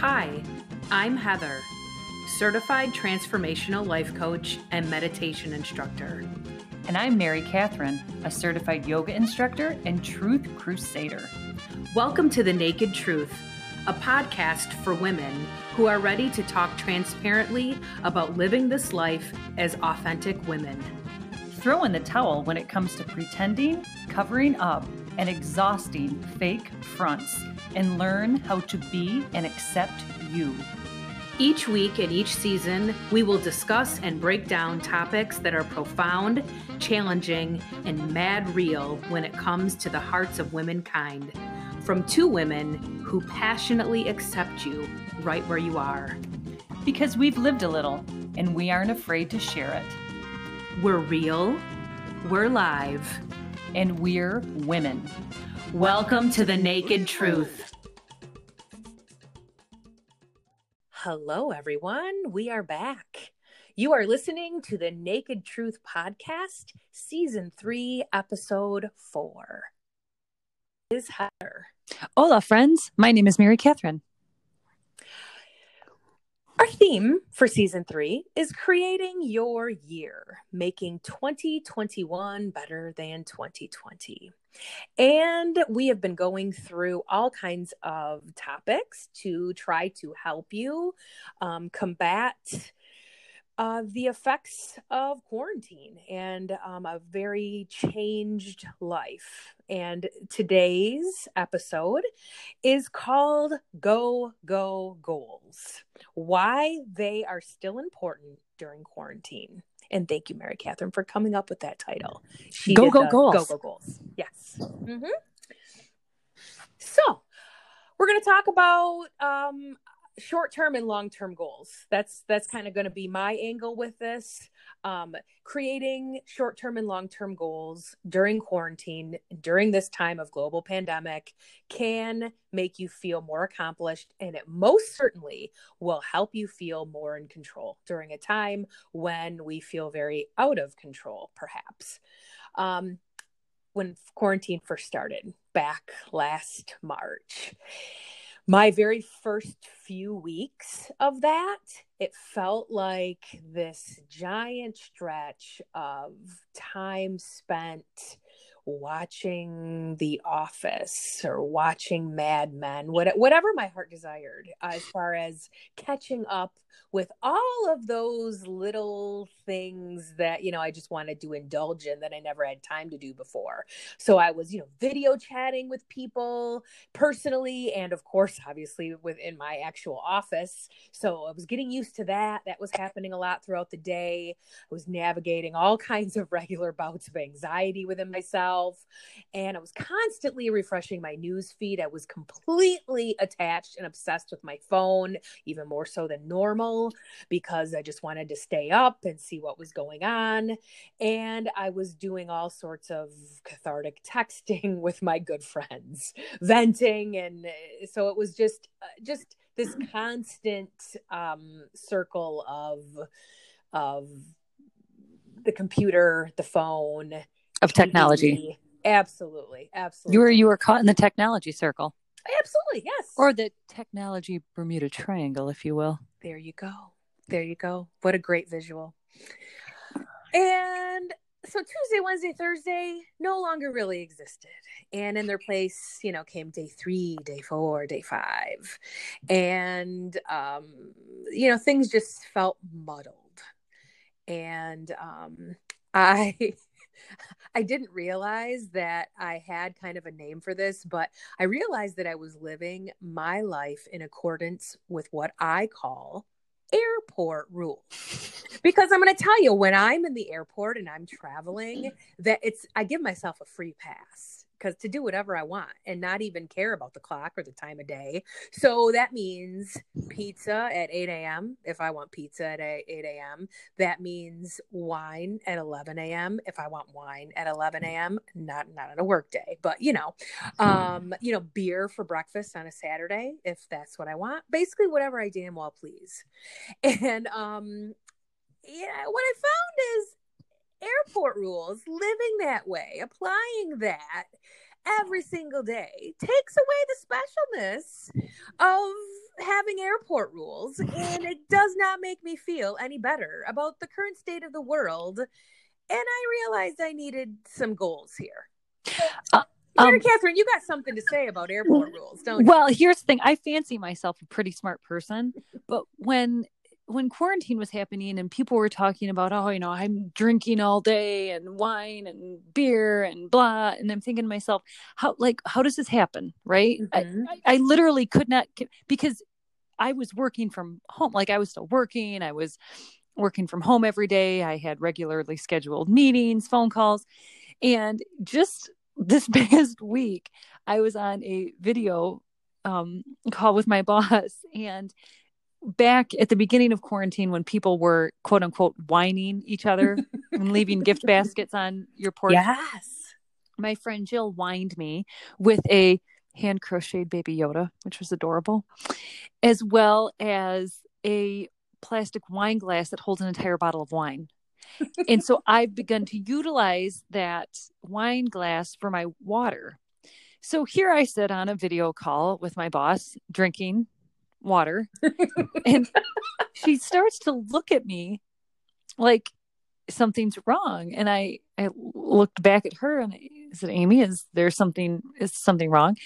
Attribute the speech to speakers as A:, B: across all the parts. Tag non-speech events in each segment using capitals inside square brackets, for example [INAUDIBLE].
A: Hi, I'm Heather, certified transformational life coach and meditation instructor.
B: And I'm Mary Catherine, a certified yoga instructor and truth crusader.
A: Welcome to The Naked Truth, a podcast for women who are ready to talk transparently about living this life as authentic women.
B: Throw in the towel when it comes to pretending, covering up, and exhausting fake fronts, and learn how to be and accept you.
A: Each week and each season, we will discuss and break down topics that are profound, challenging, and mad real when it comes to the hearts of womankind. From two women who passionately accept you right where you are.
B: Because we've lived a little and we aren't afraid to share it.
A: We're real, we're live,
B: and we're women.
A: Welcome to the Naked Truth. Hello, everyone. We are back. You are listening to the Naked Truth Podcast, Season 3, Episode 4. Is Heather.
B: Hola, friends. My name is Mary Catherine.
A: Our theme for season three is creating your year, making 2021 better than 2020. And we have been going through all kinds of topics to try to help you um, combat uh, the effects of quarantine and um, a very changed life. And today's episode is called Go, Go Goals Why They Are Still Important During Quarantine. And thank you, Mary Catherine, for coming up with that title.
B: She go, go, goals.
A: Go, go, goals. Yes. Mm-hmm. So, we're going to talk about um, short-term and long-term goals. That's that's kind of going to be my angle with this. Um, creating short-term and long-term goals during quarantine during this time of global pandemic can make you feel more accomplished and it most certainly will help you feel more in control during a time when we feel very out of control perhaps. Um, when quarantine first started back last march my very first few weeks of that, it felt like this giant stretch of time spent watching The Office or watching Mad Men, whatever my heart desired, as far as catching up with all of those little things that you know I just wanted to indulge in that I never had time to do before. So I was, you know, video chatting with people personally and of course [LAUGHS] obviously within my actual office. So I was getting used to that. That was happening a lot throughout the day. I was navigating all [LAUGHS] kinds of regular bouts of anxiety within myself and I was constantly refreshing my news feed. I was completely attached and obsessed with my phone, even more so than normal because I just wanted to stay up and see what was going on. And I was doing all sorts of cathartic [LAUGHS] texting with my good friends, venting. And uh, so it was just, uh, just this [CLEARS THROAT] constant um, circle of, of the computer, the phone,
B: of technology.
A: Absolutely, absolutely.
B: You were you were caught in the technology circle.
A: Absolutely, yes.
B: Or the technology Bermuda Triangle, if you will.
A: There you go. There you go. What a great visual. And so Tuesday, Wednesday, Thursday no longer really existed. And in their place, you know, came day three, day four, day five. And, um, you know, things just felt muddled. And um, [LAUGHS] I [LAUGHS] I didn't realize that I had kind of a name for this, but I realized that I was living my life in accordance with what I call airport rules. [LAUGHS] because I'm going to tell you, when I'm in the airport and I'm traveling, mm-hmm. that it's, I give myself a free pass because to do whatever I want and not even care about the clock or the time of day. So that means pizza at 8 a.m. if I want pizza at 8 a.m. That means wine at 11 a.m. if I want wine at 11 a.m. Not not on a work day, but you know, um, you know, beer for breakfast on a Saturday if that's what I want. Basically, whatever I damn well please. [LAUGHS] And um, yeah, what I found is airport rules, living that way, applying that every single day takes away the specialness of having airport rules, and it does not make me feel any better about the current state of the world. And I realized I needed some goals here. Uh, um, Catherine, you got something to say about airport rules, don't you?
B: Well, here's the thing. I fancy myself a pretty smart person, but when when quarantine was happening and people were talking about, oh, you know, I'm drinking all day and wine and beer and blah, and I'm thinking to myself, how like how does this happen, right? Mm-hmm. I, I literally could not because I was working from home, like I was still working, I was working from home every day. I had regularly scheduled meetings, phone calls, and just this [LAUGHS] past week, I was on a video um, call with my [LAUGHS] boss, and back at the beginning of quarantine, when people were quote unquote wining each other [LAUGHS] and leaving gift baskets on your porch,
A: yes,
B: my friend Jill wined me with a hand crocheted baby Yoda, which was adorable, as well as a plastic wine glass that holds an entire bottle of wine. And so [LAUGHS] I've begun to utilize that wine glass for my water. So here I sit on a video call with my boss drinking water. [LAUGHS] and she starts to look at me like something's wrong. And I, I looked back at her and I said, Amy, is there something, is something wrong?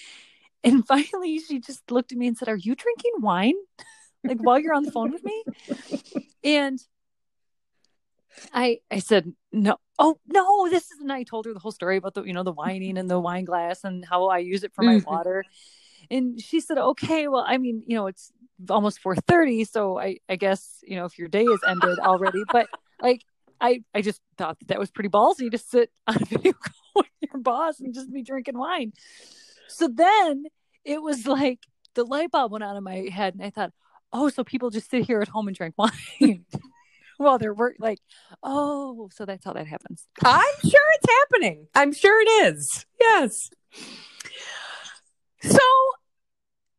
B: And [LAUGHS] finally she just looked at me and said, Are you drinking wine? like while you're on the phone with me? And I I said no. Oh no, this is. And I told her the whole story about the you know the wining and the wine glass and how I use it for my mm-hmm. water. And she said, okay, well, I mean, you know, it's almost four thirty, so I I guess you know if your day is ended already, [LAUGHS] but like I I just thought that, that was pretty ballsy to sit [LAUGHS] on a video call with your boss and just be drinking wine. So then it was like the light bulb went out of my head, and I thought, oh, so people just sit here at home and drink [LAUGHS] wine. while they're work like oh so that's how that happens
A: i'm sure it's happening i'm sure it is yes so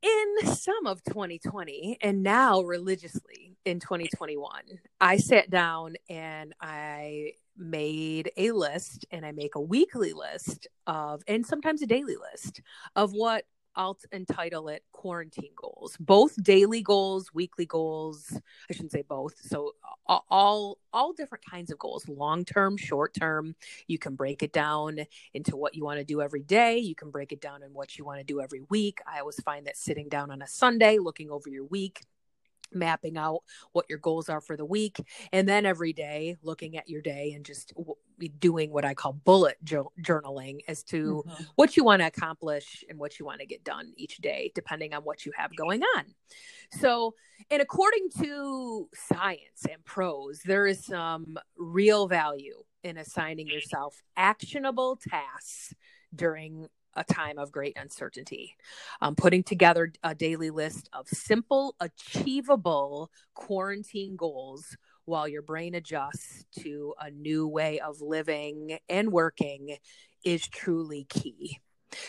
A: in some of 2020 and now religiously in 2021 i sat down and i made a list and i make a weekly list of and sometimes a daily list of what I'll entitle it quarantine goals, both daily goals, weekly goals. I shouldn't say both. So all all different kinds of goals, long term, short term. You can break it down into what you want to do every day. You can break it down in what you want to do every week. I always find that sitting down on a Sunday, looking over your week, mapping out what your goals are for the week and then every day looking at your day and just w- doing what i call bullet jo- journaling as to mm-hmm. what you want to accomplish and what you want to get done each day depending on what you have going on so and according to science and prose there is some real value in assigning yourself actionable tasks during a time of great uncertainty. Um, putting together a daily list of simple, achievable quarantine goals while your brain adjusts to a new way of living and working is truly key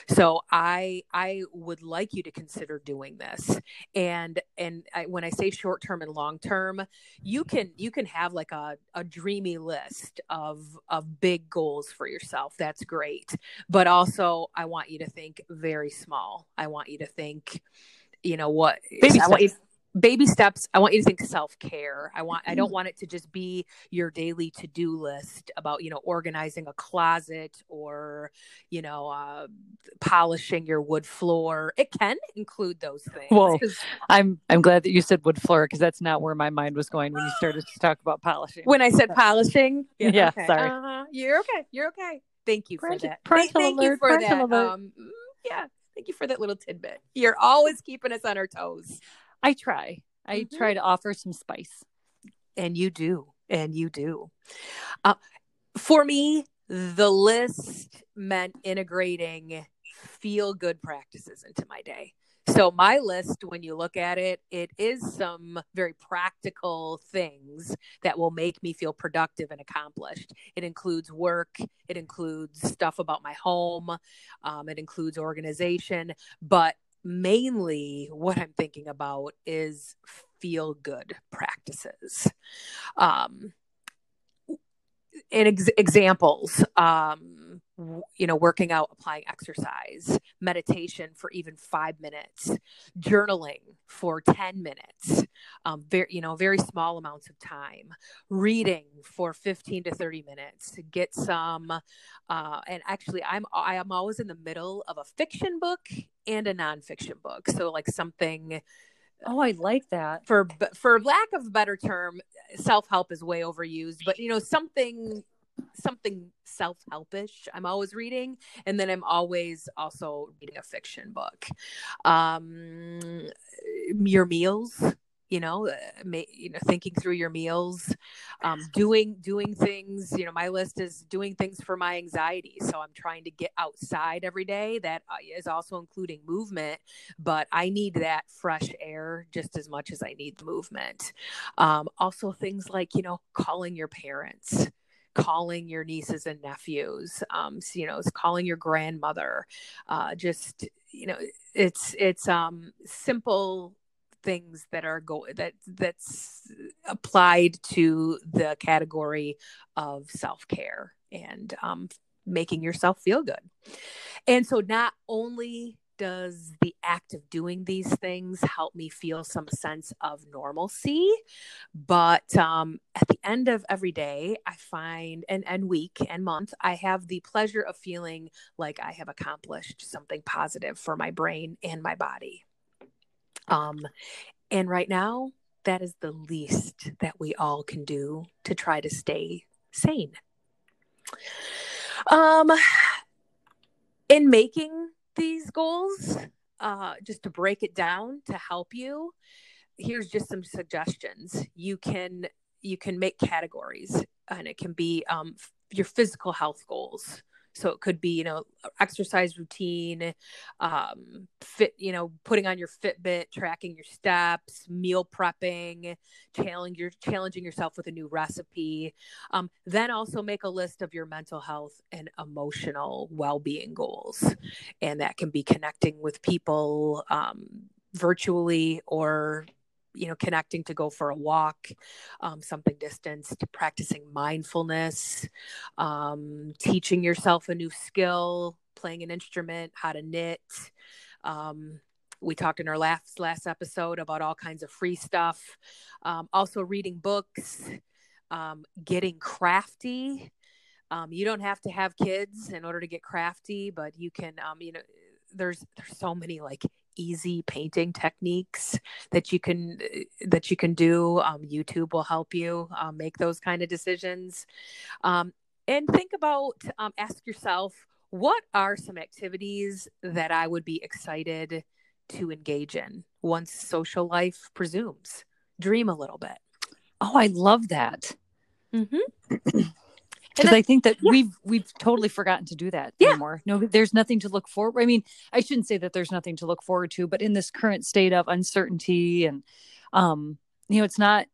A: so i i would like you to consider doing this. And and I, when i say short term and long term you can you can have like a, a dreamy list of of big goals for yourself. That's great. But also i want you to think very small. I want you to think you know what
B: Baby
A: I
B: want
A: baby steps i want you to think self-care. I want i don't mm-hmm. want it to just be your daily to-do list about you know organizing a closet or you know uh, polishing your wood floor. It can include those things
B: well i'm i'm glad that you said wood floor because that's not where my mind was going when you started to talk about polishing.
A: When i said polishing? [LAUGHS]
B: Yeah, yeah okay. sorry.
A: Uh-huh. you're okay. You're okay. Thank you for that.
B: Parental
A: thank, you for that um, mm, yeah. Thank you for that little tidbit. You're always keeping us on our toes
B: I try. I mm-hmm. try to offer some spice.
A: And you do. And you do. Uh, for me, the list meant integrating feel good practices into my day. So, my list, when you look at it, it is some very practical things that will make me feel productive and accomplished. It includes work, it includes stuff about my home, um, it includes organization, but mainly what I'm thinking about is feel good practices. Um, and ex- examples, um, you know working out applying exercise meditation for even five minutes journaling for 10 minutes um, very you know very small amounts of time reading for 15 to 30 minutes to get some uh, and actually i'm i am always in the middle of a fiction book and a nonfiction book so like something
B: Oh, I like that.
A: For for lack of a better term, self help is way overused, but you know something something self helpish. I'm always reading, and then I'm always also reading a fiction book. Um, your meals, you know, uh, you know, thinking through your meals, um, doing doing things. You know, my list is doing things for my anxiety. So I'm trying to get outside every day. That uh, also including movement, but I need that fresh air just as much as I need the movement. Um, also, things like you know, calling your parents calling your nieces and nephews um you know it's calling your grandmother uh just you know it's it's um simple things that are go that that's applied to the category of self-care and um making yourself feel good. And so not only does the act of doing these things help me feel some sense of normalcy? But um, at the end of every day i find and, and week and month i have the pleasure of feeling like i have accomplished something positive for my brain and my body. Um, and right now that is the least that we all can do to try to stay sane. Um in making these goals, uh, just to break it down to help you, here's just some suggestions. You can you can make categories, and it can be um, your physical health goals. So it could be, you know, exercise routine, um, fit, you know, putting on your Fitbit, tracking your steps, meal prepping, challenging your challenging yourself with a new recipe. Um, then also make a list of your mental health and emotional well-being goals, and that can be connecting with people um, virtually or you know connecting to go for a walk um, something distanced practicing mindfulness um, teaching yourself a new skill playing an instrument how to knit. Um, we talked in our last last episode about all kinds of free stuff. Um, also reading books um, getting crafty. Um, you don't have to have kids in order to get crafty but you can you know there's there's so many like easy painting techniques that you can that you can do um, youtube will help you um, make those kind of decisions. Um, and think about um, ask yourself what are some activities that i would be excited to engage in once social life presumes? Dream a little bit.
B: Oh i love that.
A: Mm-hmm. [CLEARS THROAT]
B: because I think that yeah. we've we've totally forgotten to do that
A: yeah.
B: anymore. No, there's nothing to look forward. I mean, I shouldn't say that there's nothing to look forward to, but in this current state of uncertainty and um, you know, it's not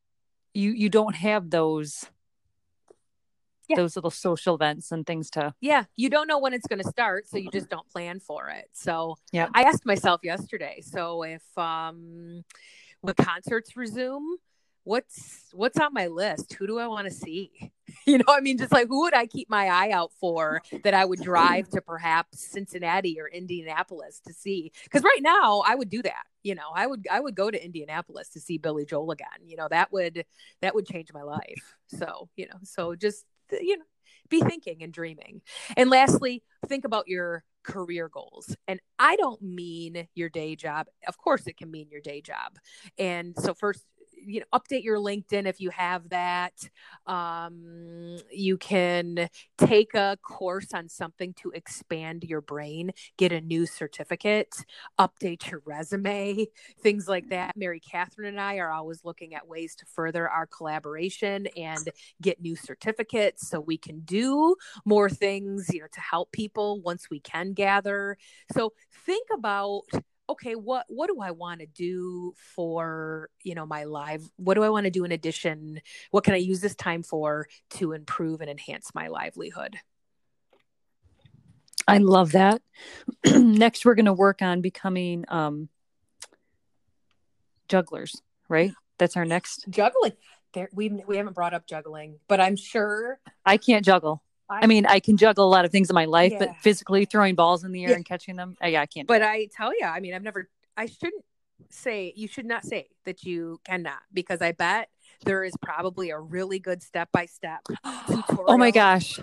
B: you you don't have those yeah. those little social events and things to
A: yeah you don't know when it's going to start so you just don't plan for it so
B: yeah
A: i asked myself yesterday so if um when concerts resume what's what's on my list? Who do i want to see? [LAUGHS] You know i mean just like who would i keep my eye out for that i would drive to perhaps cincinnati or indianapolis to see? Because right now i would do that you know? I would i would go to indianapolis to see billy joel again you know? That would that would change my life. So you know so just uh, you know be thinking and dreaming. And lastly think about your career goals. And I don't mean your day job. Of course, it can mean your day job. And so, first, you know update your linkedin if you have that. Um, you can take a course on something to expand your brain get a new certificate update your resume [LAUGHS] things like that. Mary catherine and i are always looking at ways to further our collaboration and get new certificates so we can do more things you know to help people once we can gather. So think about okay what what do i want to do for you know my live what do i want to do in addition? What can i use this time for to improve and enhance my livelihood?
B: I love that. [CLEARS THROAT] Next we're going to work on becoming um jugglers right? That's our next
A: juggling. There we we haven't brought up juggling but i'm sure
B: i can't juggle I mean, I can juggle a lot of things in my life, but physically throwing balls in the air
A: Yeah.
B: and catching them, uh, yeah, I can't.
A: But. I tell you, I mean, I've never, I shouldn't say, you should not say that you cannot, because I bet there is probably a really good step by step tutorial
B: oh my gosh,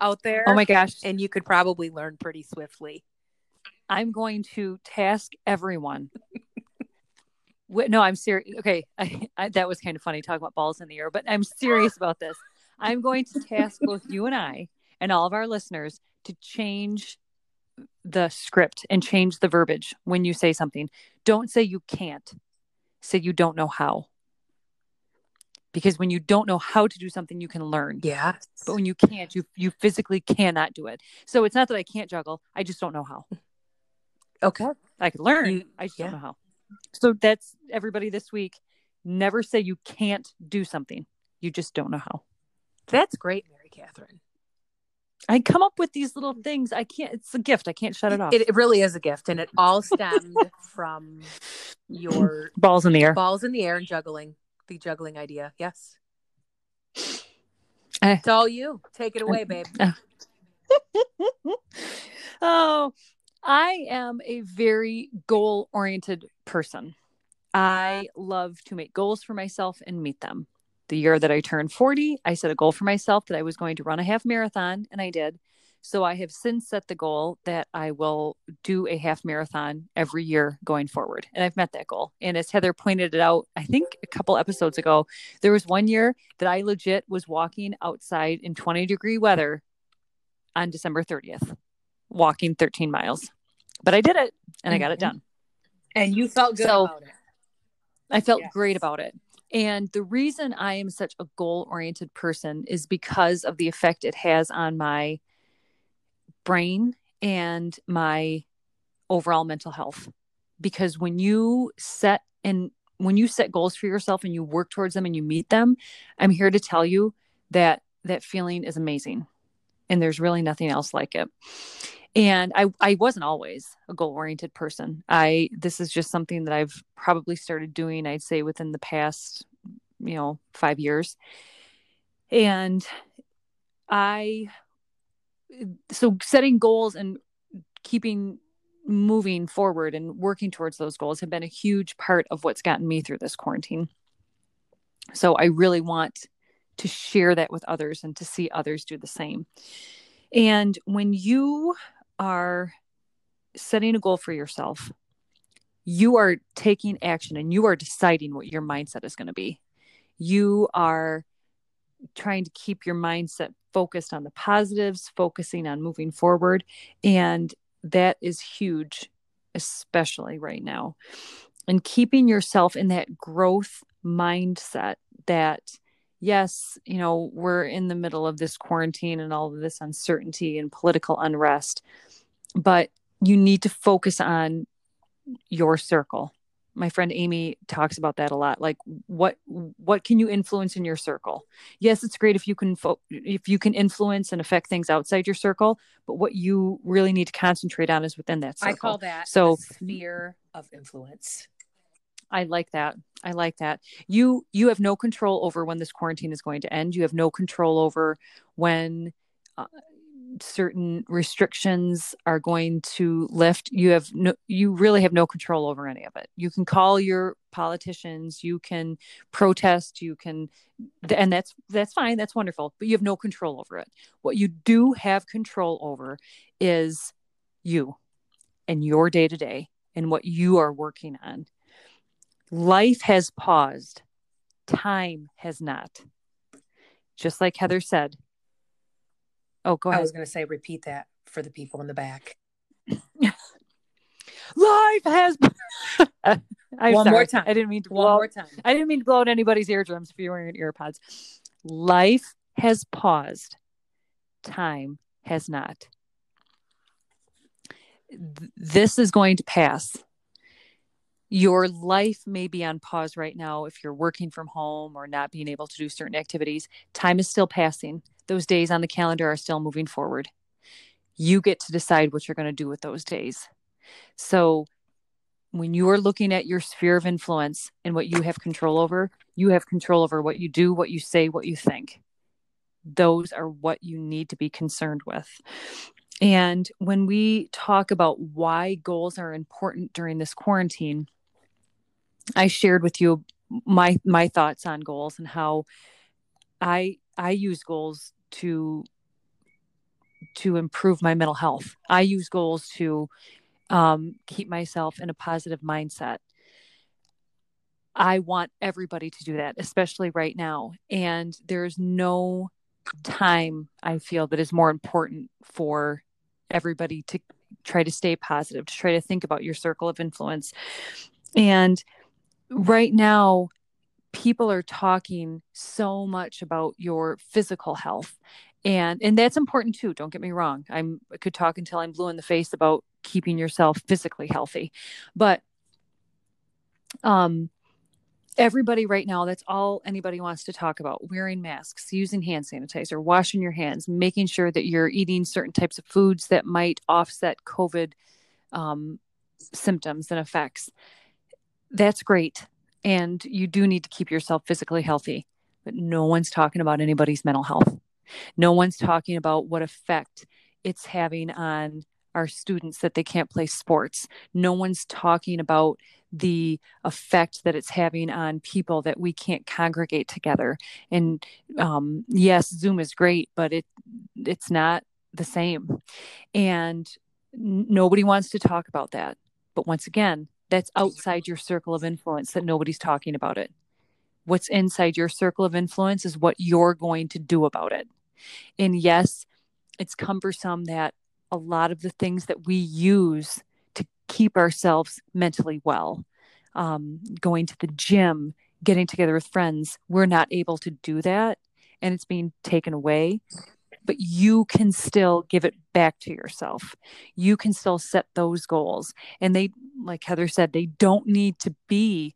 A: out there.
B: oh my gosh,
A: And you could probably learn pretty swiftly.
B: I'm going to task everyone. No, I'm serious. Okay, [LAUGHS] I, I, that was kind of funny talking about balls in the air, but I'm serious about this. I'm going to task both you and I and all of our listeners to change the script and change the verbiage when you say something. Don't say you can't, say you don't know how. Because when you don't know how to do something, you can learn.
A: Yeah.
B: But when you can't, you you physically cannot do it. So it's not that I can't juggle; I just don't know how.
A: Okay.
B: I could learn.
A: You-
B: I just
A: yeah.
B: don't know how. So that's everybody this week. Never say you can't do something. You just don't know how.
A: That's great, Mary Catherine.
B: I come up with these little things. I can't. It's a gift. I can't shut it off.
A: It, it really is a gift, and it all stemmed [LAUGHS] from your [LAUGHS]
B: Balls in the air.
A: balls in the air and juggling. The juggling idea. Yes.
B: Eh.
A: It's all you. Take it away, [LAUGHS] babe.
B: oh, I am a very goal oriented person. I love to make goals for myself and meet them. The year that I turned 40, I set a goal for myself that I was going to run a half marathon, and I did. So I have since set the goal that I will do a half marathon every year going forward. And I've met that goal. And as Heather pointed it out, I think a couple episodes ago, there was one year that I legit was walking outside in 20 degree weather on December 30th, walking 13 miles. But I did it and I got it
A: Mhm.
B: done.
A: And you felt good
B: So-
A: about it.
B: I felt
A: Yes.
B: great about it. And the reason I am such a goal oriented person is because of the effect it has on my brain and my overall mental health. Because when you set and when you set goals for yourself and you work towards them and you meet them, I'm here to tell you that that feeling is amazing. And there's really nothing else like it. And I, I wasn't always a goal oriented person. I this is just something that I've probably started doing, I'd say within the past, you know, five years. And I so setting goals and keeping moving forward and working towards those goals have been a huge part of what's gotten me through this quarantine. So I really want to share that with others and to see others do the same. And when you are setting a goal for yourself, you are taking action and you are deciding what your mindset is going to be. You are trying to keep your mindset focused on the positives, focusing on moving forward. And that is huge, especially right now. And keeping yourself in that growth mindset that, yes, you know, we're in the middle of this quarantine and all of this uncertainty and political unrest, but you need to focus on your circle. My friend Amy talks about that a lot. Like what what can you influence in your circle? Yes, it's great if you can fo- if you can influence and affect things outside your circle, but what you really need to concentrate on is within that circle.
A: I call that
B: So-
A: sphere of influence.
B: I like that. I like that. You you have no control over when this quarantine is going to end. You have no control over when uh, certain restrictions are going to lift. You have no you really have no control over any of it. You can call your politicians, you can protest, you can and that's that's fine, that's wonderful, but you have no control over it. What you do have control over is you and your day to day and what you are working on. Life has paused, time has not. Just like Heather said. Oh, go
A: I was going to say, repeat that for the people in the back. [LAUGHS]
B: Life has. [LAUGHS] I'm
A: One
B: sorry.
A: more time.
B: I didn't mean to
A: One
B: blow.
A: more time.
B: I didn't mean to blow out anybody's eardrums if you're wearing earpods. Life has paused. Time has not. Th- This is going to pass. Your life may be on pause right now if you're working from home or not being able to do certain activities. Time is still passing. Those days on the calendar are still moving forward. You get to decide what you're going to do with those days. So, when you are looking at your sphere of influence and what you have control over, you have control over what you do, what you say, what you think. those are what you need to be concerned with. And when we talk about why goals are important during this quarantine, I shared with you my my thoughts on goals and how I I use goals to to improve my mental health. I use goals to um, keep myself in a positive mindset. I want everybody to do that, especially right now. And there's no time I feel that is more important for everybody to try to stay positive, to try to think about your circle of influence. And right now, people are talking so much about your physical health and and that's important too don't get me wrong. I'm I could talk until i'm blue in the face about keeping yourself physically healthy but um everybody right now that's all anybody wants to talk about wearing masks using hand sanitizer washing your hands making sure that you're eating certain types of foods that might offset covid um, symptoms and effects. That's great and you do need to keep yourself physically healthy but no one's talking about anybody's mental health no one's talking about what effect it's having on our students that they can't play sports. No one's talking about the effect that it's having on people that we can't congregate together. And um, yes, Zoom is great, but it it's not the same. And nobody wants to talk about that. But once again, that's outside your circle of influence that nobody's talking about it. What's inside your circle of influence is what you're going to do about it. And yes, it's cumbersome that a lot of the things that we use to keep ourselves mentally well, um, going to the gym, getting together with friends, we're not able to do that and it's being taken away. But you can still give it back to yourself. You can still set those goals. And they, like Heather said, they don't need to be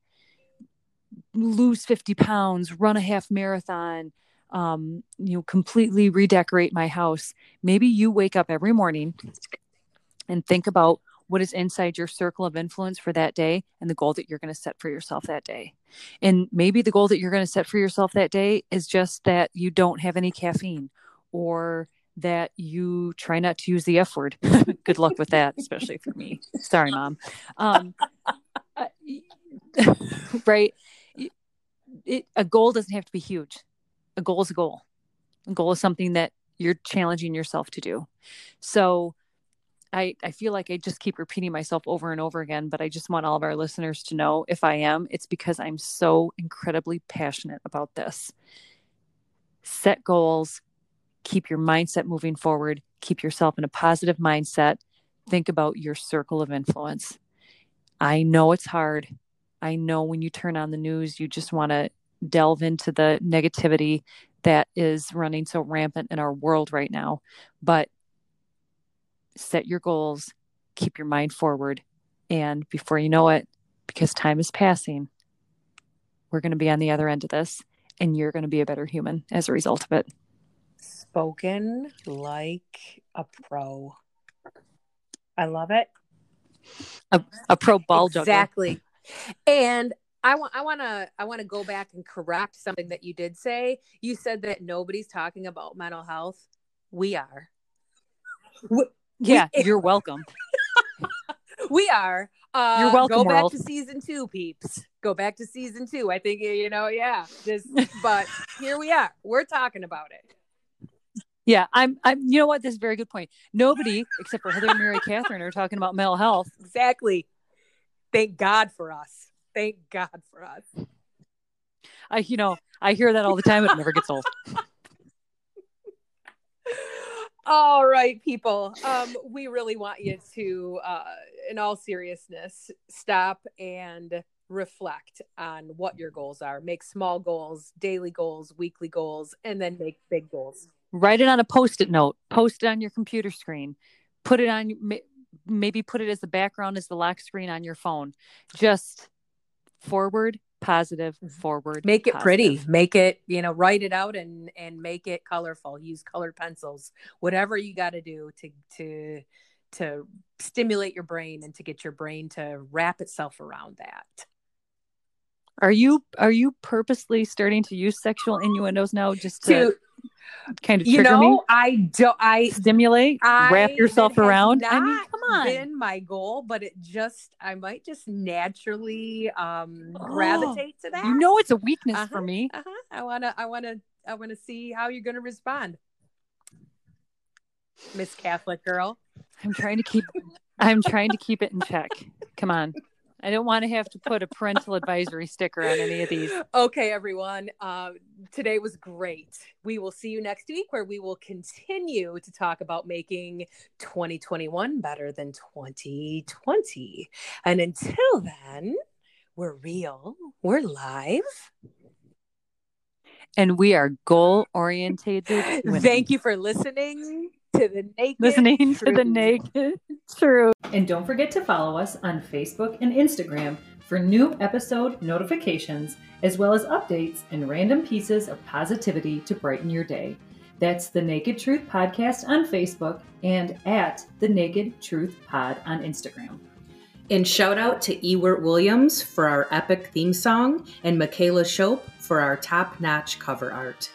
B: lose 50 pounds, run a half marathon, um, you know, completely redecorate my house. Maybe you wake up every morning and think about what is inside your circle of influence for that day and the goal that you're going to set for yourself that day. And maybe the goal that you're going to set for yourself that day is just that you don't have any caffeine or that you try not to use the F word. [LAUGHS] Good luck with that, especially for me. Sorry, mom. Um, uh, [LAUGHS] right. It, a goal doesn't have to be huge a goal is a goal. A goal is something that you're challenging yourself to do. So I, I feel like I just keep repeating myself over and over again, but I just want all of our listeners to know if I am, it's because I'm so incredibly passionate about this. Set goals, keep your mindset moving forward, keep yourself in a positive mindset, think about your circle of influence. I know it's hard. I know when you turn on the news, you just want to delve into the negativity that is running so rampant in our world right now. But set your goals, keep your mind forward. And before you know it, because time is passing, we're going to be on the other end of this and you're going to be a better human as a result of it.
A: Spoken like a pro. I love it.
B: A, a pro ball juggler.
A: Exactly. And I want I want to I want to go back and correct something that you did say. You said that nobody's talking about mental health. We are.
B: We, yeah, we, you're welcome. [LAUGHS]
A: we are. Uh,
B: you're welcome.
A: Go
B: world.
A: back to season two, peeps. Go back to season two. I think you know. Yeah. Just, but here we are. We're talking about it.
B: Yeah, I'm. I'm. You know what? This is a very good point. Nobody except for Heather and Mary Catherine are talking about mental health.
A: Exactly. Thank God for us. Thank God for us.
B: I, you know, I hear that all the time. It never gets old. [LAUGHS]
A: all right, people. Um, we really want you to, uh, in all seriousness, stop and reflect on what your goals are. Make small goals, daily goals, weekly goals, and then make big goals.
B: Write it on a post-it note. Post it on your computer screen. Put it on. Maybe put it as the background as the lock screen on your phone. Just forward positive mm-hmm. forward
A: make it
B: positive.
A: pretty make it you know write it out and and make it colorful use colored pencils whatever you got to do to to to stimulate your brain and to get your brain to wrap itself around that
B: are you are you purposely starting to use sexual innuendos now just to, to kind of
A: you
B: trigger
A: know,
B: me,
A: I don't. I
B: stimulate,
A: I
B: wrap yourself around. I mean, come on.
A: Been my goal, but it just I might just naturally um
B: Oh,
A: gravitate to that.
B: You know, it's a weakness
A: Uh-huh.
B: for me.
A: uh-huh. I wanna, I wanna, I wanna see how you're gonna respond, Miss Catholic girl.
B: I'm trying to keep. I'm trying to keep it in check. Come on. I don't want to have to put a parental advisory sticker on any of these.
A: Okay, everyone. Uh, today was great. We will see you next week where we will continue to talk about making 2021 better than 2020. And until then, we're real, we're live.
B: And we are goal orientated. [LAUGHS]
A: Thank you for listening [LAUGHS] to the naked
B: Listening to the naked [LAUGHS] truth.
C: And don't forget to follow us on Facebook and Instagram for new episode notifications, as well as updates and random pieces of positivity to brighten your day. That's the Naked Truth Podcast on Facebook and at the Naked Truth Pod on Instagram.
D: And shout out to Ewert Williams for our epic theme song and Michaela Shope for our top notch cover art.